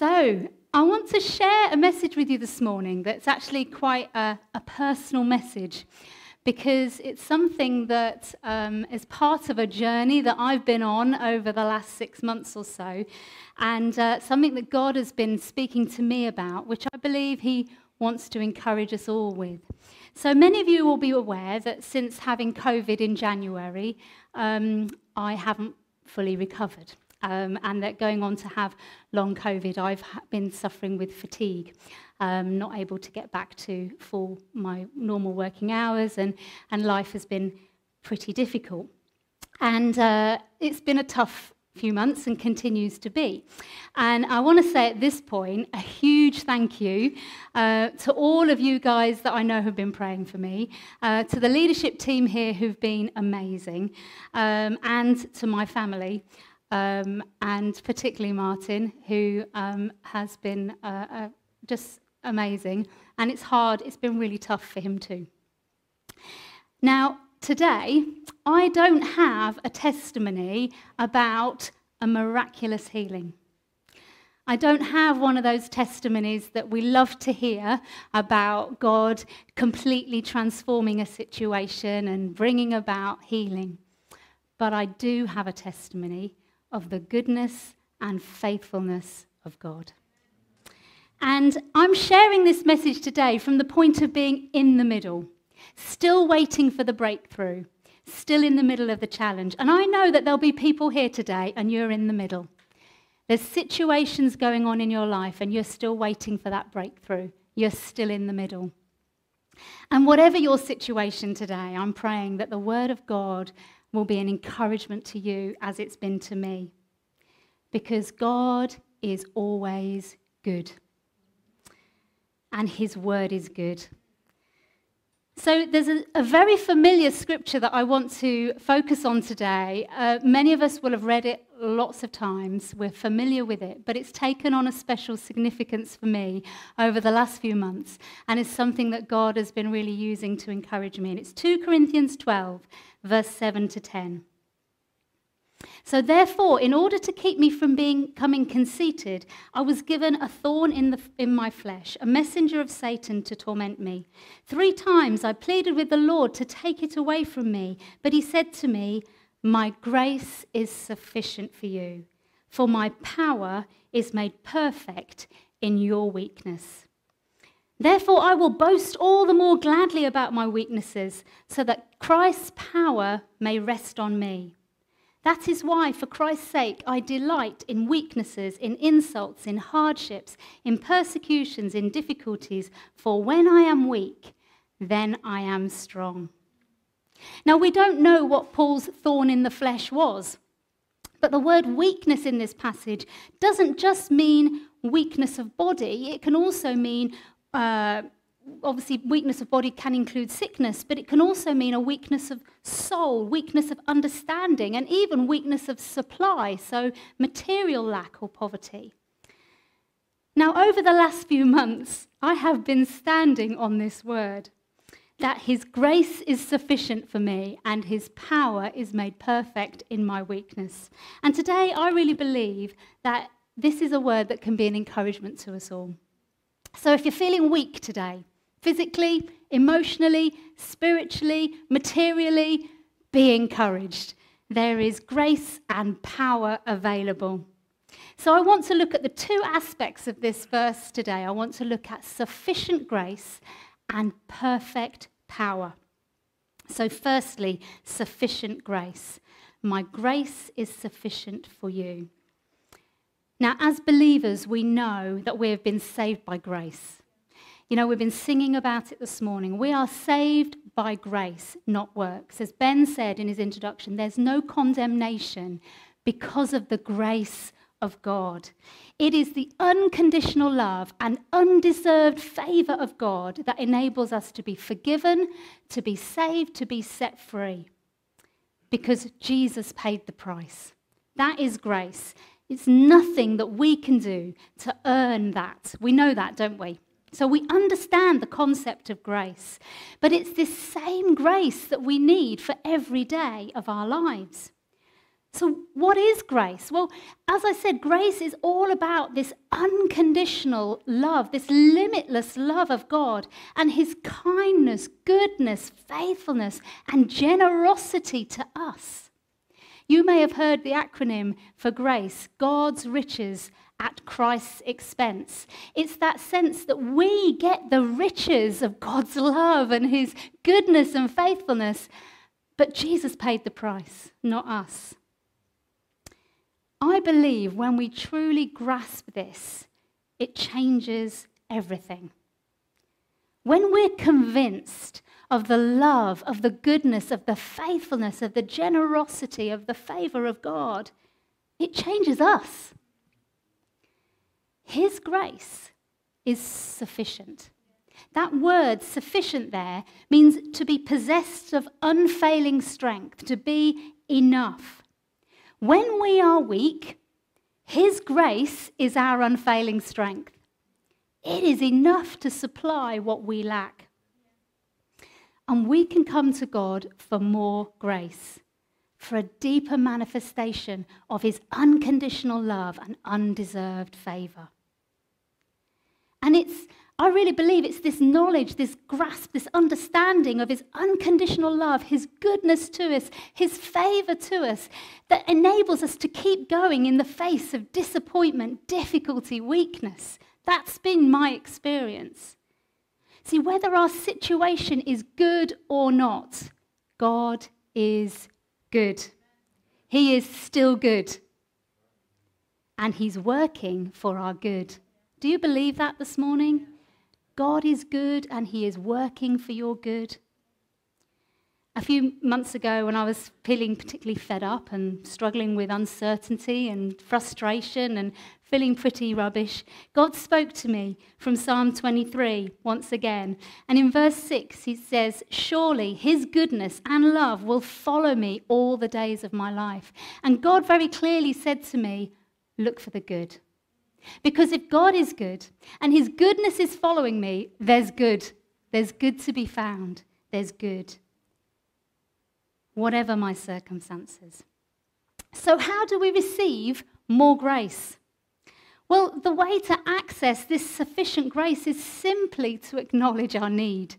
So, I want to share a message with you this morning that's actually quite a, a personal message because it's something that um, is part of a journey that I've been on over the last six months or so, and uh, something that God has been speaking to me about, which I believe He wants to encourage us all with. So, many of you will be aware that since having COVID in January, um, I haven't fully recovered um, and that going on to have long COVID, I've been suffering with fatigue, um, not able to get back to full my normal working hours, and, and life has been pretty difficult. And uh, it's been a tough few months and continues to be. And I want to say at this point a huge thank you uh, to all of you guys that I know have been praying for me, uh, to the leadership team here who've been amazing, um, and to my family um, and particularly Martin, who um, has been uh, uh, just amazing. And it's hard, it's been really tough for him too. Now, today, I don't have a testimony about a miraculous healing. I don't have one of those testimonies that we love to hear about God completely transforming a situation and bringing about healing. But I do have a testimony of the goodness and faithfulness of God. And I'm sharing this message today from the point of being in the middle, still waiting for the breakthrough, still in the middle of the challenge. And I know that there'll be people here today and you're in the middle. There's situations going on in your life and you're still waiting for that breakthrough. You're still in the middle. And whatever your situation today, I'm praying that the Word of God will be an encouragement to you as it's been to me. Because God is always good, and His word is good. So, there's a, a, very familiar scripture that I want to focus on today. Uh, many of us will have read it lots of times. We're familiar with it, but it's taken on a special significance for me over the last few months and is something that God has been really using to encourage me. And it's 2 Corinthians 12, verse 7 to 10. So, therefore, in order to keep me from being becoming conceited, I was given a thorn in, the, in my flesh, a messenger of Satan to torment me. Three times I pleaded with the Lord to take it away from me, but he said to me, My grace is sufficient for you, for my power is made perfect in your weakness. Therefore, I will boast all the more gladly about my weaknesses, so that Christ's power may rest on me. That is why, for Christ's sake, I delight in weaknesses, in insults, in hardships, in persecutions, in difficulties, for when I am weak, then I am strong. Now, we don't know what Paul's thorn in the flesh was, but the word weakness in this passage doesn't just mean weakness of body, it can also mean uh, obviously, weakness of body can include sickness, but it can also mean a weakness of soul, weakness of understanding, and even weakness of supply, so material lack or poverty. Now, over the last few months, I have been standing on this word that His grace is sufficient for me and His power is made perfect in my weakness. And today, I really believe that this is a word that can be an encouragement to us all. So if you're feeling weak today, physically, emotionally, spiritually, materially, be encouraged. There is grace and power available. So I want to look at the two aspects of this verse today. I want to look at sufficient grace and perfect power. So, firstly, sufficient grace. My grace is sufficient for you. Now, as believers, we know that we have been saved by grace. You know, we've been singing about it this morning. We are saved by grace, not works. As Ben said in his introduction, there's no condemnation because of the grace of God. It is the unconditional love and undeserved favor of God that enables us to be forgiven, to be saved, to be set free. Because Jesus paid the price. That is grace. It's nothing that we can do to earn that. We know that, don't we? So we understand the concept of grace. But it's this same grace that we need for every day of our lives. So, what is grace? Well, as I said, grace is all about this unconditional love, this limitless love of God, and His kindness, goodness, faithfulness, and generosity to us. You may have heard the acronym for grace God's riches at Christ's expense. It's that sense that we get the riches of God's love and His goodness and faithfulness, but Jesus paid the price, not us. I believe when we truly grasp this, it changes everything. When we're convinced of the love, of the goodness, of the faithfulness, of the generosity, of the favor of God, it changes us. His grace is sufficient. That word, sufficient, there means to be possessed of unfailing strength, to be enough. When we are weak, His grace is our unfailing strength. It is enough to supply what we lack. And we can come to God for more grace, for a deeper manifestation of His unconditional love and undeserved favor. And it's I really believe it's this knowledge, this grasp, this understanding of His unconditional love, His goodness to us, His favor to us that enables us to keep going in the face of disappointment, difficulty, weakness. That's been my experience. See, whether our situation is good or not, God is good. He is still good. And He's working for our good. Do you believe that this morning? God is good and He is working for your good. A few months ago, when I was feeling particularly fed up and struggling with uncertainty and frustration and feeling pretty rubbish, God spoke to me from Psalm 23 once again. And in verse 6, He says, Surely His goodness and love will follow me all the days of my life. And God very clearly said to me, Look for the good. Because if God is good and his goodness is following me, there's good. There's good to be found. There's good. Whatever my circumstances. So, how do we receive more grace? Well, the way to access this sufficient grace is simply to acknowledge our need.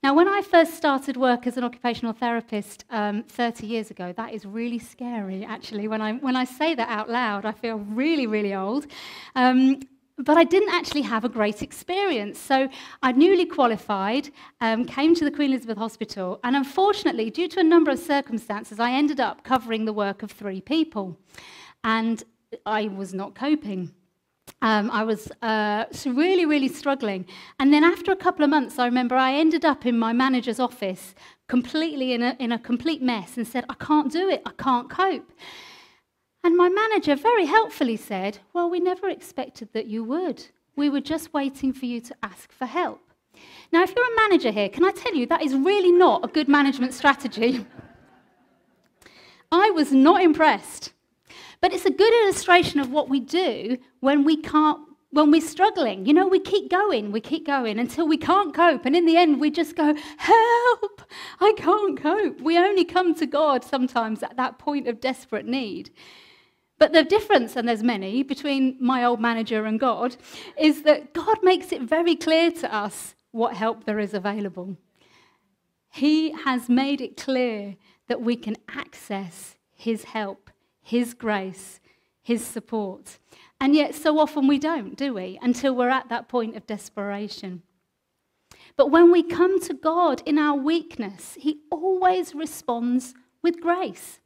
Now, when I first started work as an occupational therapist um, 30 years ago, that is really scary, actually. When I, when I say that out loud, I feel really, really old. Um, but I didn't actually have a great experience. So I newly qualified, um, came to the Queen Elizabeth Hospital, and unfortunately, due to a number of circumstances, I ended up covering the work of three people. And I was not coping. Um, I was uh, really, really struggling. And then after a couple of months, I remember I ended up in my manager's office completely in a, in a complete mess and said, I can't do it, I can't cope. And my manager very helpfully said, Well, we never expected that you would. We were just waiting for you to ask for help. Now, if you're a manager here, can I tell you that is really not a good management strategy? I was not impressed. But it's a good illustration of what we do when we can't when we're struggling. You know, we keep going, we keep going until we can't cope. And in the end, we just go, Help! I can't cope. We only come to God sometimes at that point of desperate need. But the difference, and there's many, between my old manager and God, is that God makes it very clear to us what help there is available. He has made it clear that we can access His help his grace, His support. And yet, so often we don't, do we? Until we're at that point of desperation. But when we come to God in our weakness, He always responds with grace.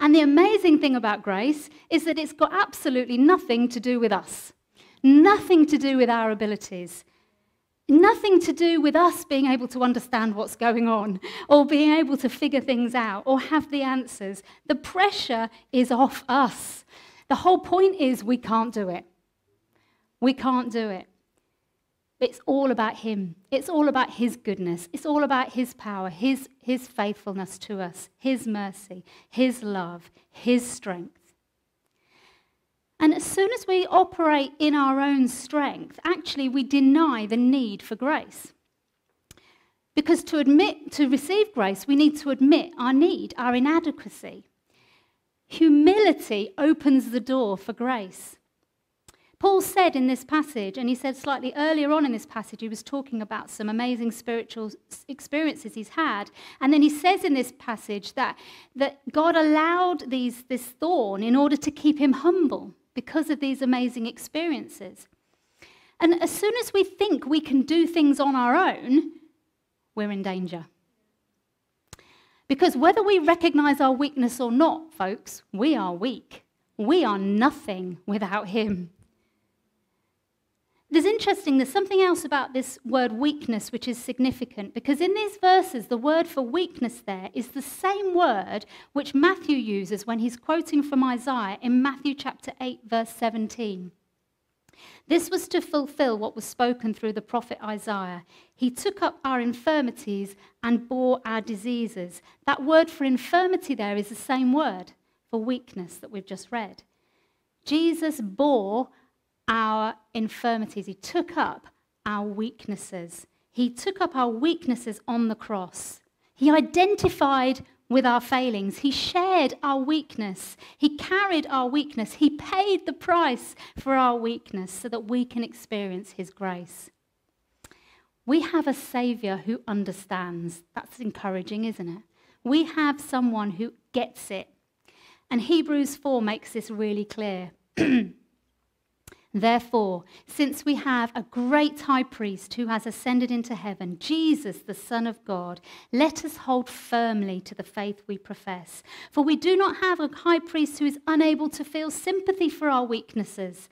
And the amazing thing about grace is that it's got absolutely nothing to do with us, nothing to do with our abilities. Nothing to do with us being able to understand what's going on or being able to figure things out or have the answers. The pressure is off us. The whole point is we can't do it. We can't do it. It's all about Him. It's all about His goodness. It's all about His power, His, his faithfulness to us, His mercy, His love, His strength. And as soon as we operate in our own strength, actually we deny the need for grace. Because to admit, to receive grace, we need to admit our need, our inadequacy. Humility opens the door for grace. Paul said in this passage, and he said slightly earlier on in this passage, he was talking about some amazing spiritual experiences he's had. And then he says in this passage that, that God allowed these, this thorn in order to keep him humble because of these amazing experiences. And as soon as we think we can do things on our own, we're in danger. Because whether we recognize our weakness or not, folks, we are weak. We are nothing without Him. There's interesting, there's something else about this word weakness which is significant because in these verses, the word for weakness there is the same word which Matthew uses when he's quoting from Isaiah in Matthew chapter 8, verse 17. This was to fulfill what was spoken through the prophet Isaiah. He took up our infirmities and bore our diseases. That word for infirmity there is the same word for weakness that we've just read. Jesus bore our infirmities, He took up our weaknesses. He took up our weaknesses on the cross. He identified with our failings. He shared our weakness. He carried our weakness. He paid the price for our weakness so that we can experience His grace. We have a Savior who understands. That's encouraging, isn't it? We have someone who gets it. And Hebrews 4 makes this really clear. Therefore, since we have a great high priest who has ascended into heaven, Jesus, the Son of God, let us hold firmly to the faith we profess. For we do not have a high priest who is unable to feel sympathy for our weaknesses,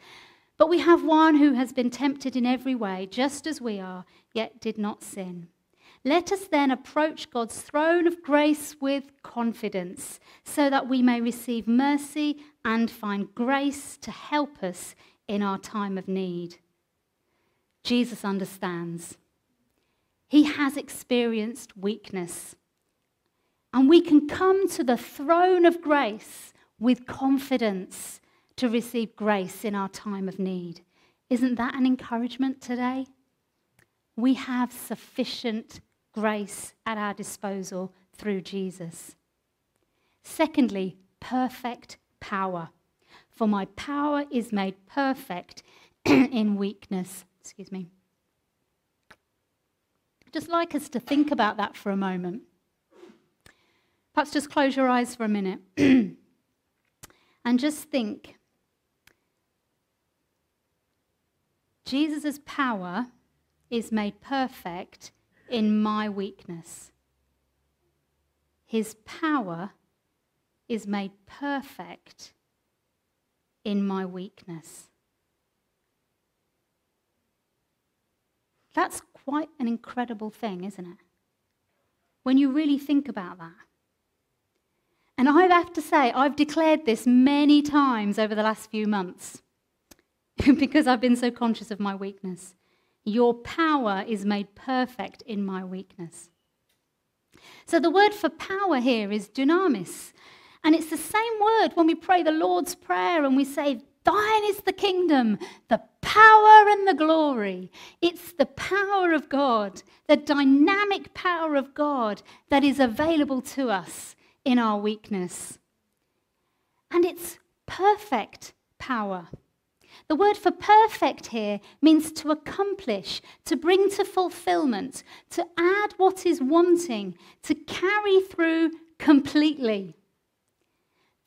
but we have one who has been tempted in every way, just as we are, yet did not sin. Let us then approach God's throne of grace with confidence, so that we may receive mercy and find grace to help us in our time of need. Jesus understands. He has experienced weakness. And we can come to the throne of grace with confidence to receive grace in our time of need. Isn't that an encouragement today? We have sufficient grace at our disposal through Jesus. Secondly, perfect power. For my power is made perfect in weakness. Excuse me. Just like us to think about that for a moment. Perhaps just close your eyes for a minute and just think Jesus' power is made perfect in my weakness. His power is made perfect in my weakness. That's quite an incredible thing, isn't it? When you really think about that. And I have to say, I've declared this many times over the last few months because I've been so conscious of my weakness. Your power is made perfect in my weakness. So the word for power here is dunamis. And it's the same word when we pray the Lord's Prayer and we say, Thine is the kingdom, the power and the glory. It's the power of God, the dynamic power of God that is available to us in our weakness. And it's perfect power. The word for perfect here means to accomplish, to bring to fulfillment, to add what is wanting, to carry through completely.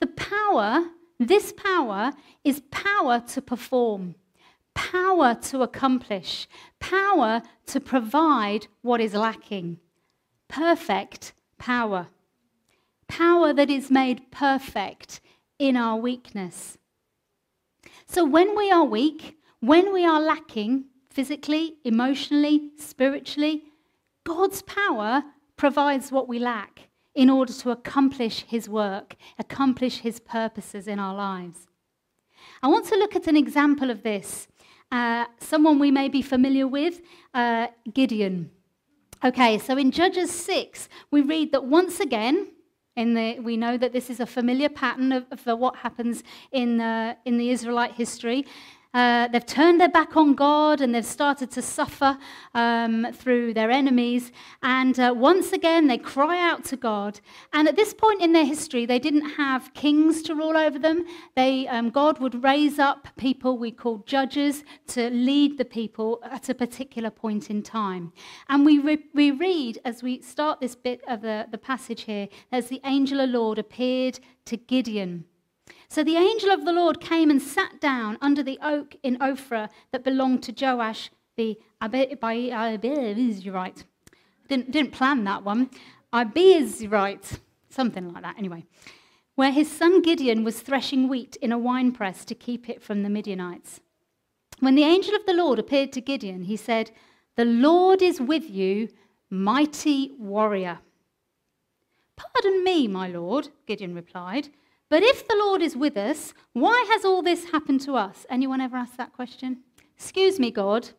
The power, this power, is power to perform, power to accomplish, power to provide what is lacking. Perfect power. Power that is made perfect in our weakness. So when we are weak, when we are lacking physically, emotionally, spiritually, God's power provides what we lack in order to accomplish his work, accomplish his purposes in our lives. I want to look at an example of this. Uh, someone we may be familiar with, uh, Gideon. Okay, so in Judges 6, we read that once again, in the, we know that this is a familiar pattern of, of what happens in, uh, in the Israelite history. Uh, they've turned their back on God and they've started to suffer um, through their enemies. And uh, once again, they cry out to God. And at this point in their history, they didn't have kings to rule over them. They, um, God would raise up people we call judges to lead the people at a particular point in time. And we, re- we read as we start this bit of the, the passage here, as the angel of the Lord appeared to Gideon. So the angel of the Lord came and sat down under the oak in Ophrah that belonged to Joash the Abiezrite. Didn't, didn't plan that one. Abiezrite, something like that, anyway. Where his son Gideon was threshing wheat in a winepress to keep it from the Midianites. When the angel of the Lord appeared to Gideon, he said, The Lord is with you, mighty warrior. Pardon me, my lord, Gideon replied. But if the Lord is with us, why has all this happened to us? Anyone ever asked that question? Excuse me, God.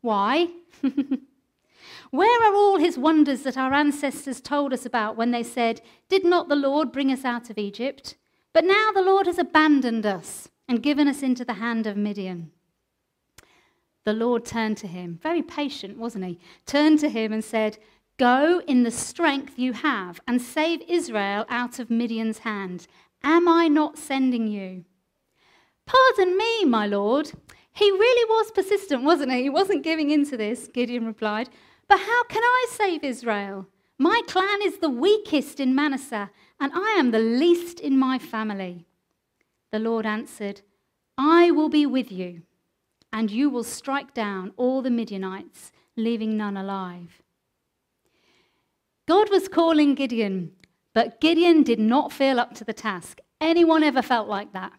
Why? Where are all his wonders that our ancestors told us about when they said, Did not the Lord bring us out of Egypt? But now the Lord has abandoned us and given us into the hand of Midian. The Lord turned to him, very patient, wasn't he? Turned to him and said, Go in the strength you have and save Israel out of Midian's hand. Am I not sending you? Pardon me, my lord. He really was persistent, wasn't he? He wasn't giving in to this, Gideon replied. But how can I save Israel? My clan is the weakest in Manasseh, and I am the least in my family. The Lord answered, I will be with you, and you will strike down all the Midianites, leaving none alive. God was calling Gideon, but Gideon did not feel up to the task. Anyone ever felt like that?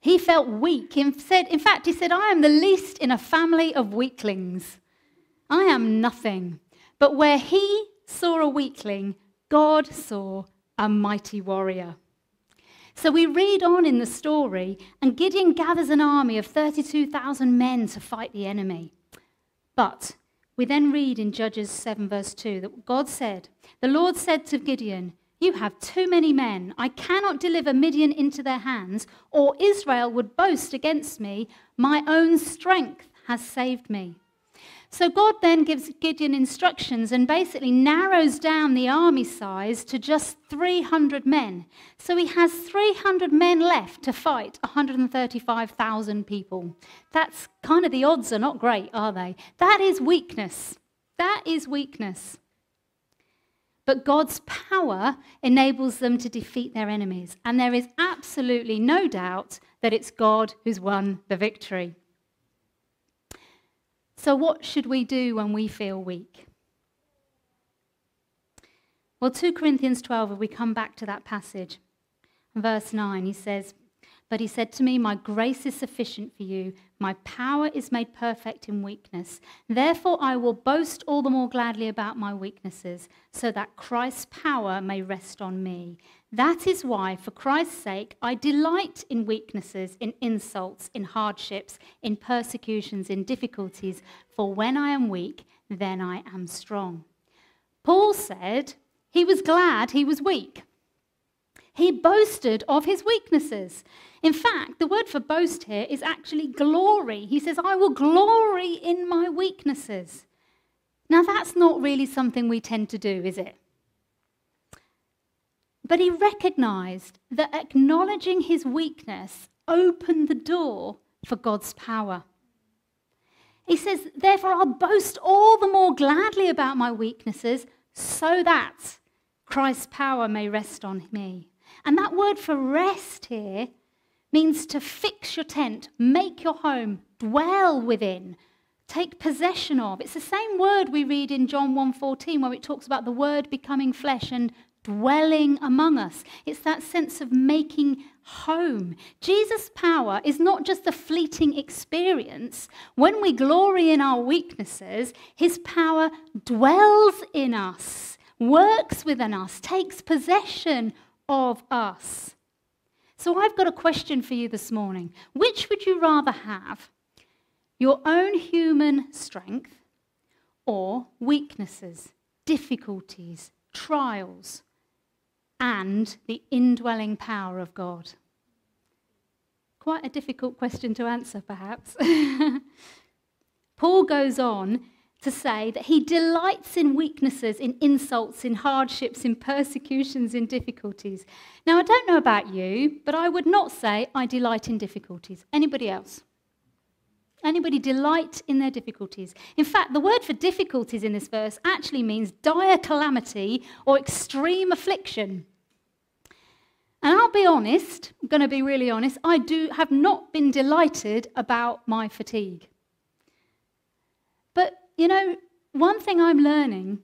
He felt weak. In fact, he said, I am the least in a family of weaklings. I am nothing. But where he saw a weakling, God saw a mighty warrior. So we read on in the story, and Gideon gathers an army of 32,000 men to fight the enemy. But we then read in Judges 7, verse 2, that God said, The Lord said to Gideon, You have too many men. I cannot deliver Midian into their hands, or Israel would boast against me. My own strength has saved me. So God then gives Gideon instructions and basically narrows down the army size to just 300 men. So he has 300 men left to fight 135,000 people. That's kind of the odds are not great, are they? That is weakness. That is weakness. But God's power enables them to defeat their enemies. And there is absolutely no doubt that it's God who's won the victory. So, what should we do when we feel weak? Well, 2 Corinthians 12, if we come back to that passage, verse 9, he says, But he said to me, My grace is sufficient for you. My power is made perfect in weakness. Therefore, I will boast all the more gladly about my weaknesses, so that Christ's power may rest on me. That is why, for Christ's sake, I delight in weaknesses, in insults, in hardships, in persecutions, in difficulties, for when I am weak, then I am strong. Paul said he was glad he was weak. He boasted of his weaknesses. In fact, the word for boast here is actually glory. He says, I will glory in my weaknesses. Now, that's not really something we tend to do, is it? But he recognized that acknowledging his weakness opened the door for God's power. He says, Therefore, I'll boast all the more gladly about my weaknesses so that Christ's power may rest on me. And that word for rest here means to fix your tent, make your home, dwell within, take possession of. It's the same word we read in John 1:14 where it talks about the word becoming flesh and dwelling among us. It's that sense of making home. Jesus' power is not just a fleeting experience. When we glory in our weaknesses, his power dwells in us, works within us, takes possession of us. So I've got a question for you this morning. Which would you rather have? Your own human strength or weaknesses, difficulties, trials, and the indwelling power of God? Quite a difficult question to answer, perhaps. Paul goes on to say that he delights in weaknesses, in insults, in hardships, in persecutions, in difficulties. Now, I don't know about you, but I would not say I delight in difficulties. Anybody else? Anybody delight in their difficulties? In fact, the word for difficulties in this verse actually means dire calamity or extreme affliction. And I'll be honest, I'm going to be really honest, I do have not been delighted about my fatigue. You know, one thing I'm learning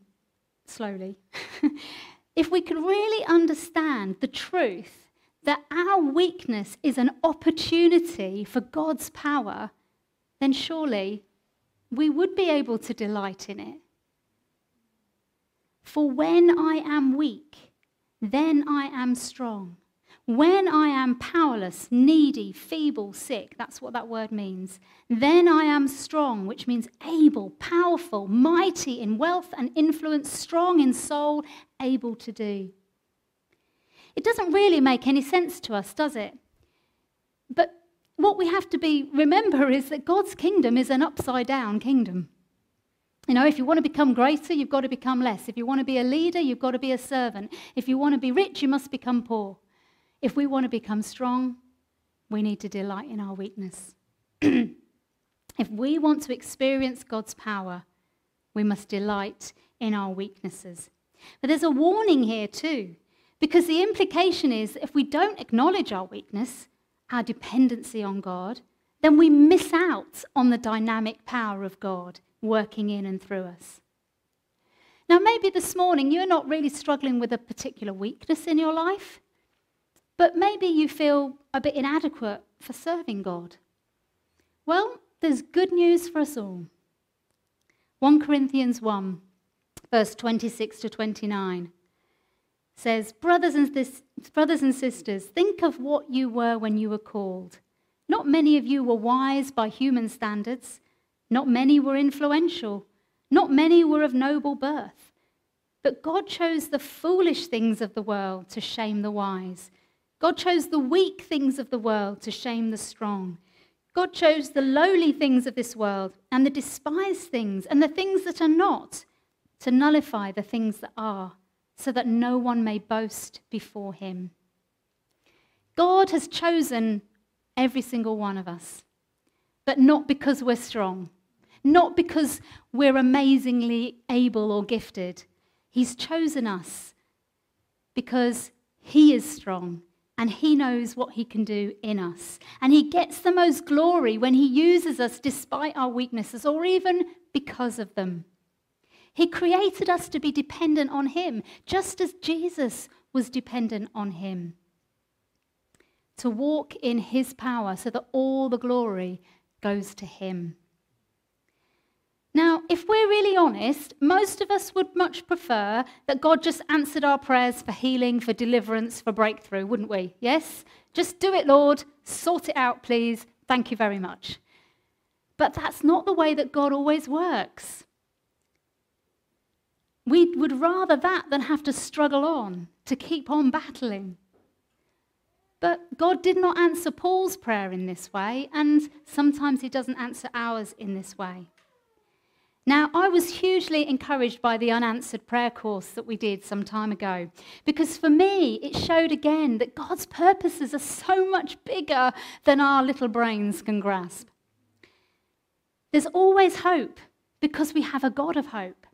slowly, if we could really understand the truth that our weakness is an opportunity for God's power, then surely we would be able to delight in it. For when I am weak, then I am strong. When I am powerless, needy, feeble, sick, that's what that word means, then I am strong, which means able, powerful, mighty in wealth and influence, strong in soul, able to do. It doesn't really make any sense to us, does it? But what we have to be remember is that God's kingdom is an upside down kingdom. You know, if you want to become greater, you've got to become less. If you want to be a leader, you've got to be a servant. If you want to be rich, you must become poor. If we want to become strong, we need to delight in our weakness. if we want to experience God's power, we must delight in our weaknesses. But there's a warning here too, because the implication is if we don't acknowledge our weakness, our dependency on God, then we miss out on the dynamic power of God working in and through us. Now, maybe this morning you're not really struggling with a particular weakness in your life, but maybe you feel a bit inadequate for serving God. Well, there's good news for us all. 1 Corinthians 1, verse 26 to 29 says, brothers and, this, brothers and sisters, think of what you were when you were called. Not many of you were wise by human standards. Not many were influential. Not many were of noble birth. But God chose the foolish things of the world to shame the wise. God chose the weak things of the world to shame the strong. God chose the lowly things of this world and the despised things and the things that are not to nullify the things that are so that no one may boast before him. God has chosen every single one of us, but not because we're strong, not because we're amazingly able or gifted. He's chosen us because He is strong and He knows what He can do in us. And He gets the most glory when He uses us despite our weaknesses or even because of them. He created us to be dependent on Him, just as Jesus was dependent on Him. To walk in His power so that all the glory goes to Him. If we're really honest, most of us would much prefer that God just answered our prayers for healing, for deliverance, for breakthrough, wouldn't we? Yes? Just do it, Lord. Sort it out, please. Thank you very much. But that's not the way that God always works. We would rather that than have to struggle on, to keep on battling. But God did not answer Paul's prayer in this way, and sometimes He doesn't answer ours in this way. Now, I was hugely encouraged by the unanswered prayer course that we did some time ago, because for me, it showed again that God's purposes are so much bigger than our little brains can grasp. There's always hope because we have a God of hope.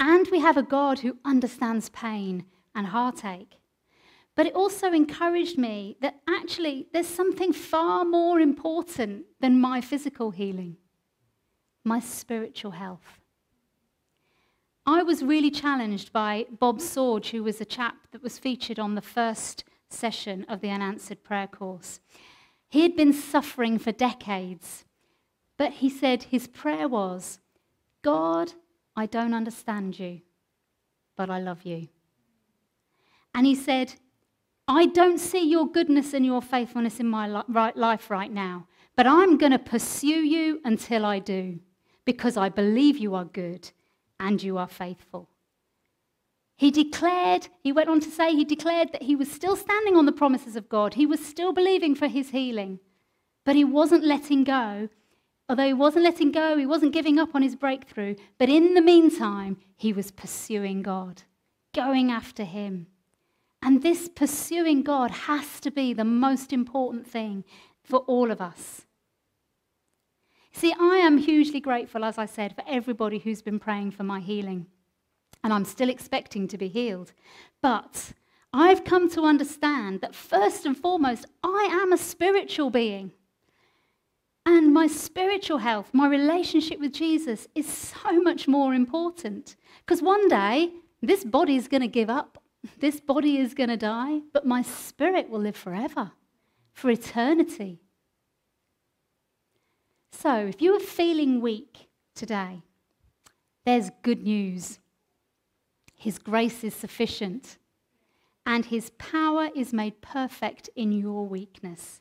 And we have a God who understands pain and heartache. But it also encouraged me that actually there's something far more important than my physical healing my spiritual health. I was really challenged by Bob Sorge, who was a chap that was featured on the first session of the unanswered prayer course. He had been suffering for decades, but he said his prayer was, God, I don't understand you, but I love you. And he said, I don't see your goodness and your faithfulness in my life right now, but I'm going to pursue you until I do, because I believe you are good and you are faithful. He declared, he went on to say, he declared that he was still standing on the promises of God. He was still believing for his healing, but he wasn't letting go. Although he wasn't letting go, he wasn't giving up on his breakthrough. But in the meantime, he was pursuing God, going after him. And this pursuing God has to be the most important thing for all of us. See, I am hugely grateful, as I said, for everybody who's been praying for my healing and I'm still expecting to be healed. But I've come to understand that first and foremost, I am a spiritual being. And my spiritual health, my relationship with Jesus is so much more important. Because one day, this body is going to give up, this body is going to die, but my spirit will live forever, for eternity. So, if you are feeling weak today, there's good news. His grace is sufficient, and His power is made perfect in your weakness.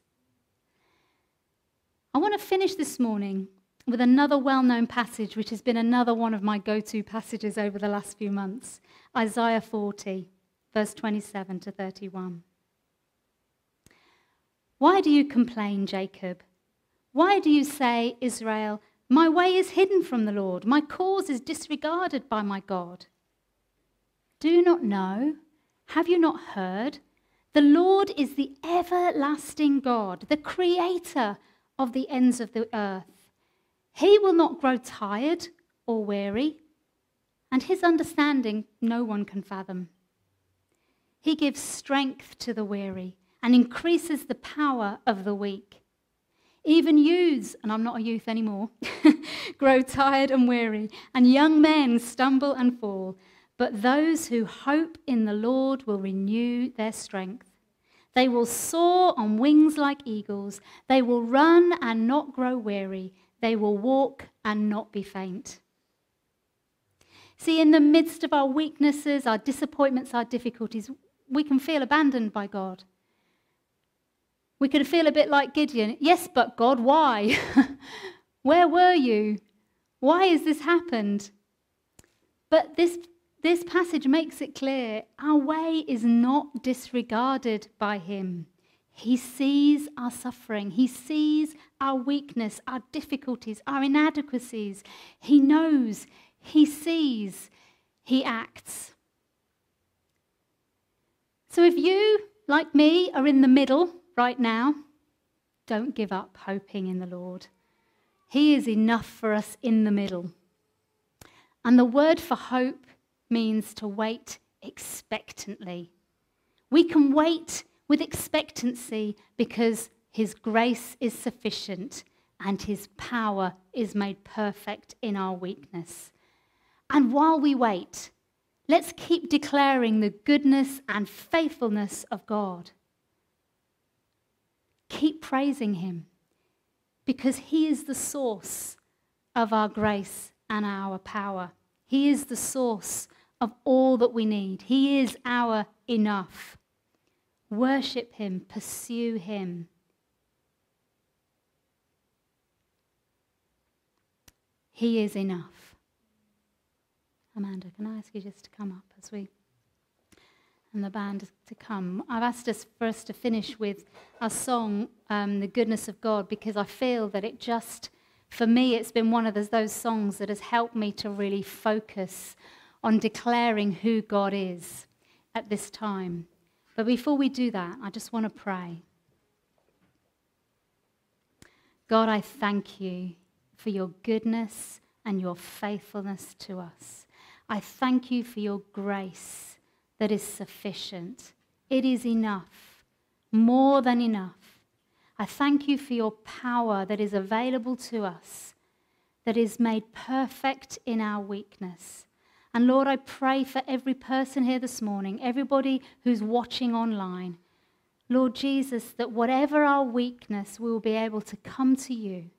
I want to finish this morning with another well known passage, which has been another one of my go to passages over the last few months Isaiah 40, verse 27 to 31. Why do you complain, Jacob? Why do you say, Israel, my way is hidden from the Lord, my cause is disregarded by my God? Do you not know? Have you not heard? The Lord is the everlasting God, the creator of the ends of the earth. He will not grow tired or weary, and his understanding no one can fathom. He gives strength to the weary and increases the power of the weak. Even youths, and I'm not a youth anymore, grow tired and weary, and young men stumble and fall. But those who hope in the Lord will renew their strength. They will soar on wings like eagles. They will run and not grow weary. They will walk and not be faint. See, in the midst of our weaknesses, our disappointments, our difficulties, we can feel abandoned by God. We can feel a bit like Gideon. Yes, but God, why? Where were you? Why has this happened? But this this passage makes it clear our way is not disregarded by Him. He sees our suffering, He sees our weakness, our difficulties, our inadequacies. He knows, He sees, He acts. So if you, like me, are in the middle right now, don't give up hoping in the Lord. He is enough for us in the middle. And the word for hope means to wait expectantly. We can wait with expectancy because His grace is sufficient and His power is made perfect in our weakness. And while we wait, let's keep declaring the goodness and faithfulness of God. Keep praising Him because He is the source of our grace and our power. He is the source of all that we need. He is our enough. Worship Him, pursue Him. He is enough. Amanda, can I ask you just to come up as we and the band to come. I've asked us first to finish with our song, um, "The Goodness of God," because I feel that it just, for me, it's been one of those, those songs that has helped me to really focus on declaring who God is at this time. But before we do that, I just want to pray. God, I thank you for your goodness and your faithfulness to us. I thank you for your grace that is sufficient. It is enough, more than enough. I thank you for your power that is available to us, that is made perfect in our weakness. And Lord, I pray for every person here this morning, everybody who's watching online. Lord Jesus, that whatever our weakness, we will be able to come to you,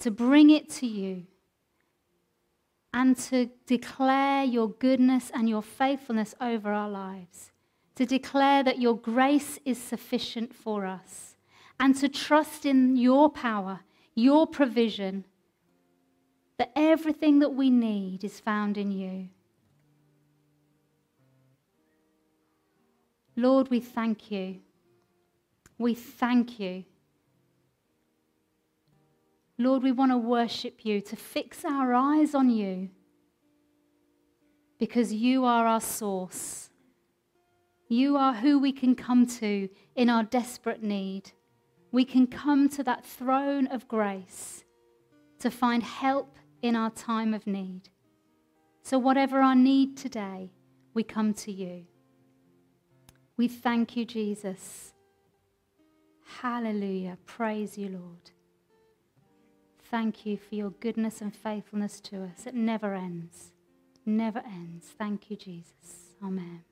to bring it to you, and to declare your goodness and your faithfulness over our lives, to declare that your grace is sufficient for us, and to trust in your power, your provision, that everything that we need is found in you. Lord, we thank you. We thank you. Lord, we want to worship you, to fix our eyes on you, because you are our source. You are who we can come to in our desperate need. We can come to that throne of grace to find help in our time of need. So, whatever our need today, we come to you. We thank you, Jesus. Hallelujah. Praise you, Lord. Thank you for your goodness and faithfulness to us. It never ends. Never ends. Thank you, Jesus. Amen.